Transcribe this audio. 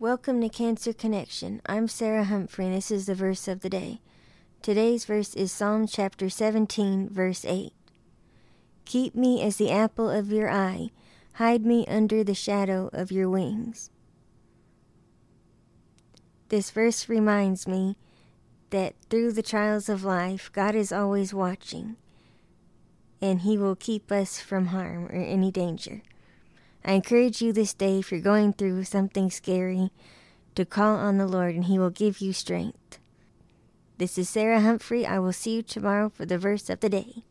Welcome to Cancer Connection. I'm Sarah Humphrey, and this is the verse of the day. Today's verse is Psalm chapter 17, verse 8. Keep me as the apple of your eye, hide me under the shadow of your wings. This verse reminds me that through the trials of life, God is always watching, and He will keep us from harm or any danger. I encourage you this day, if you're going through something scary, to call on the Lord and He will give you strength. This is Sarah Humphrey. I will see you tomorrow for the verse of the day.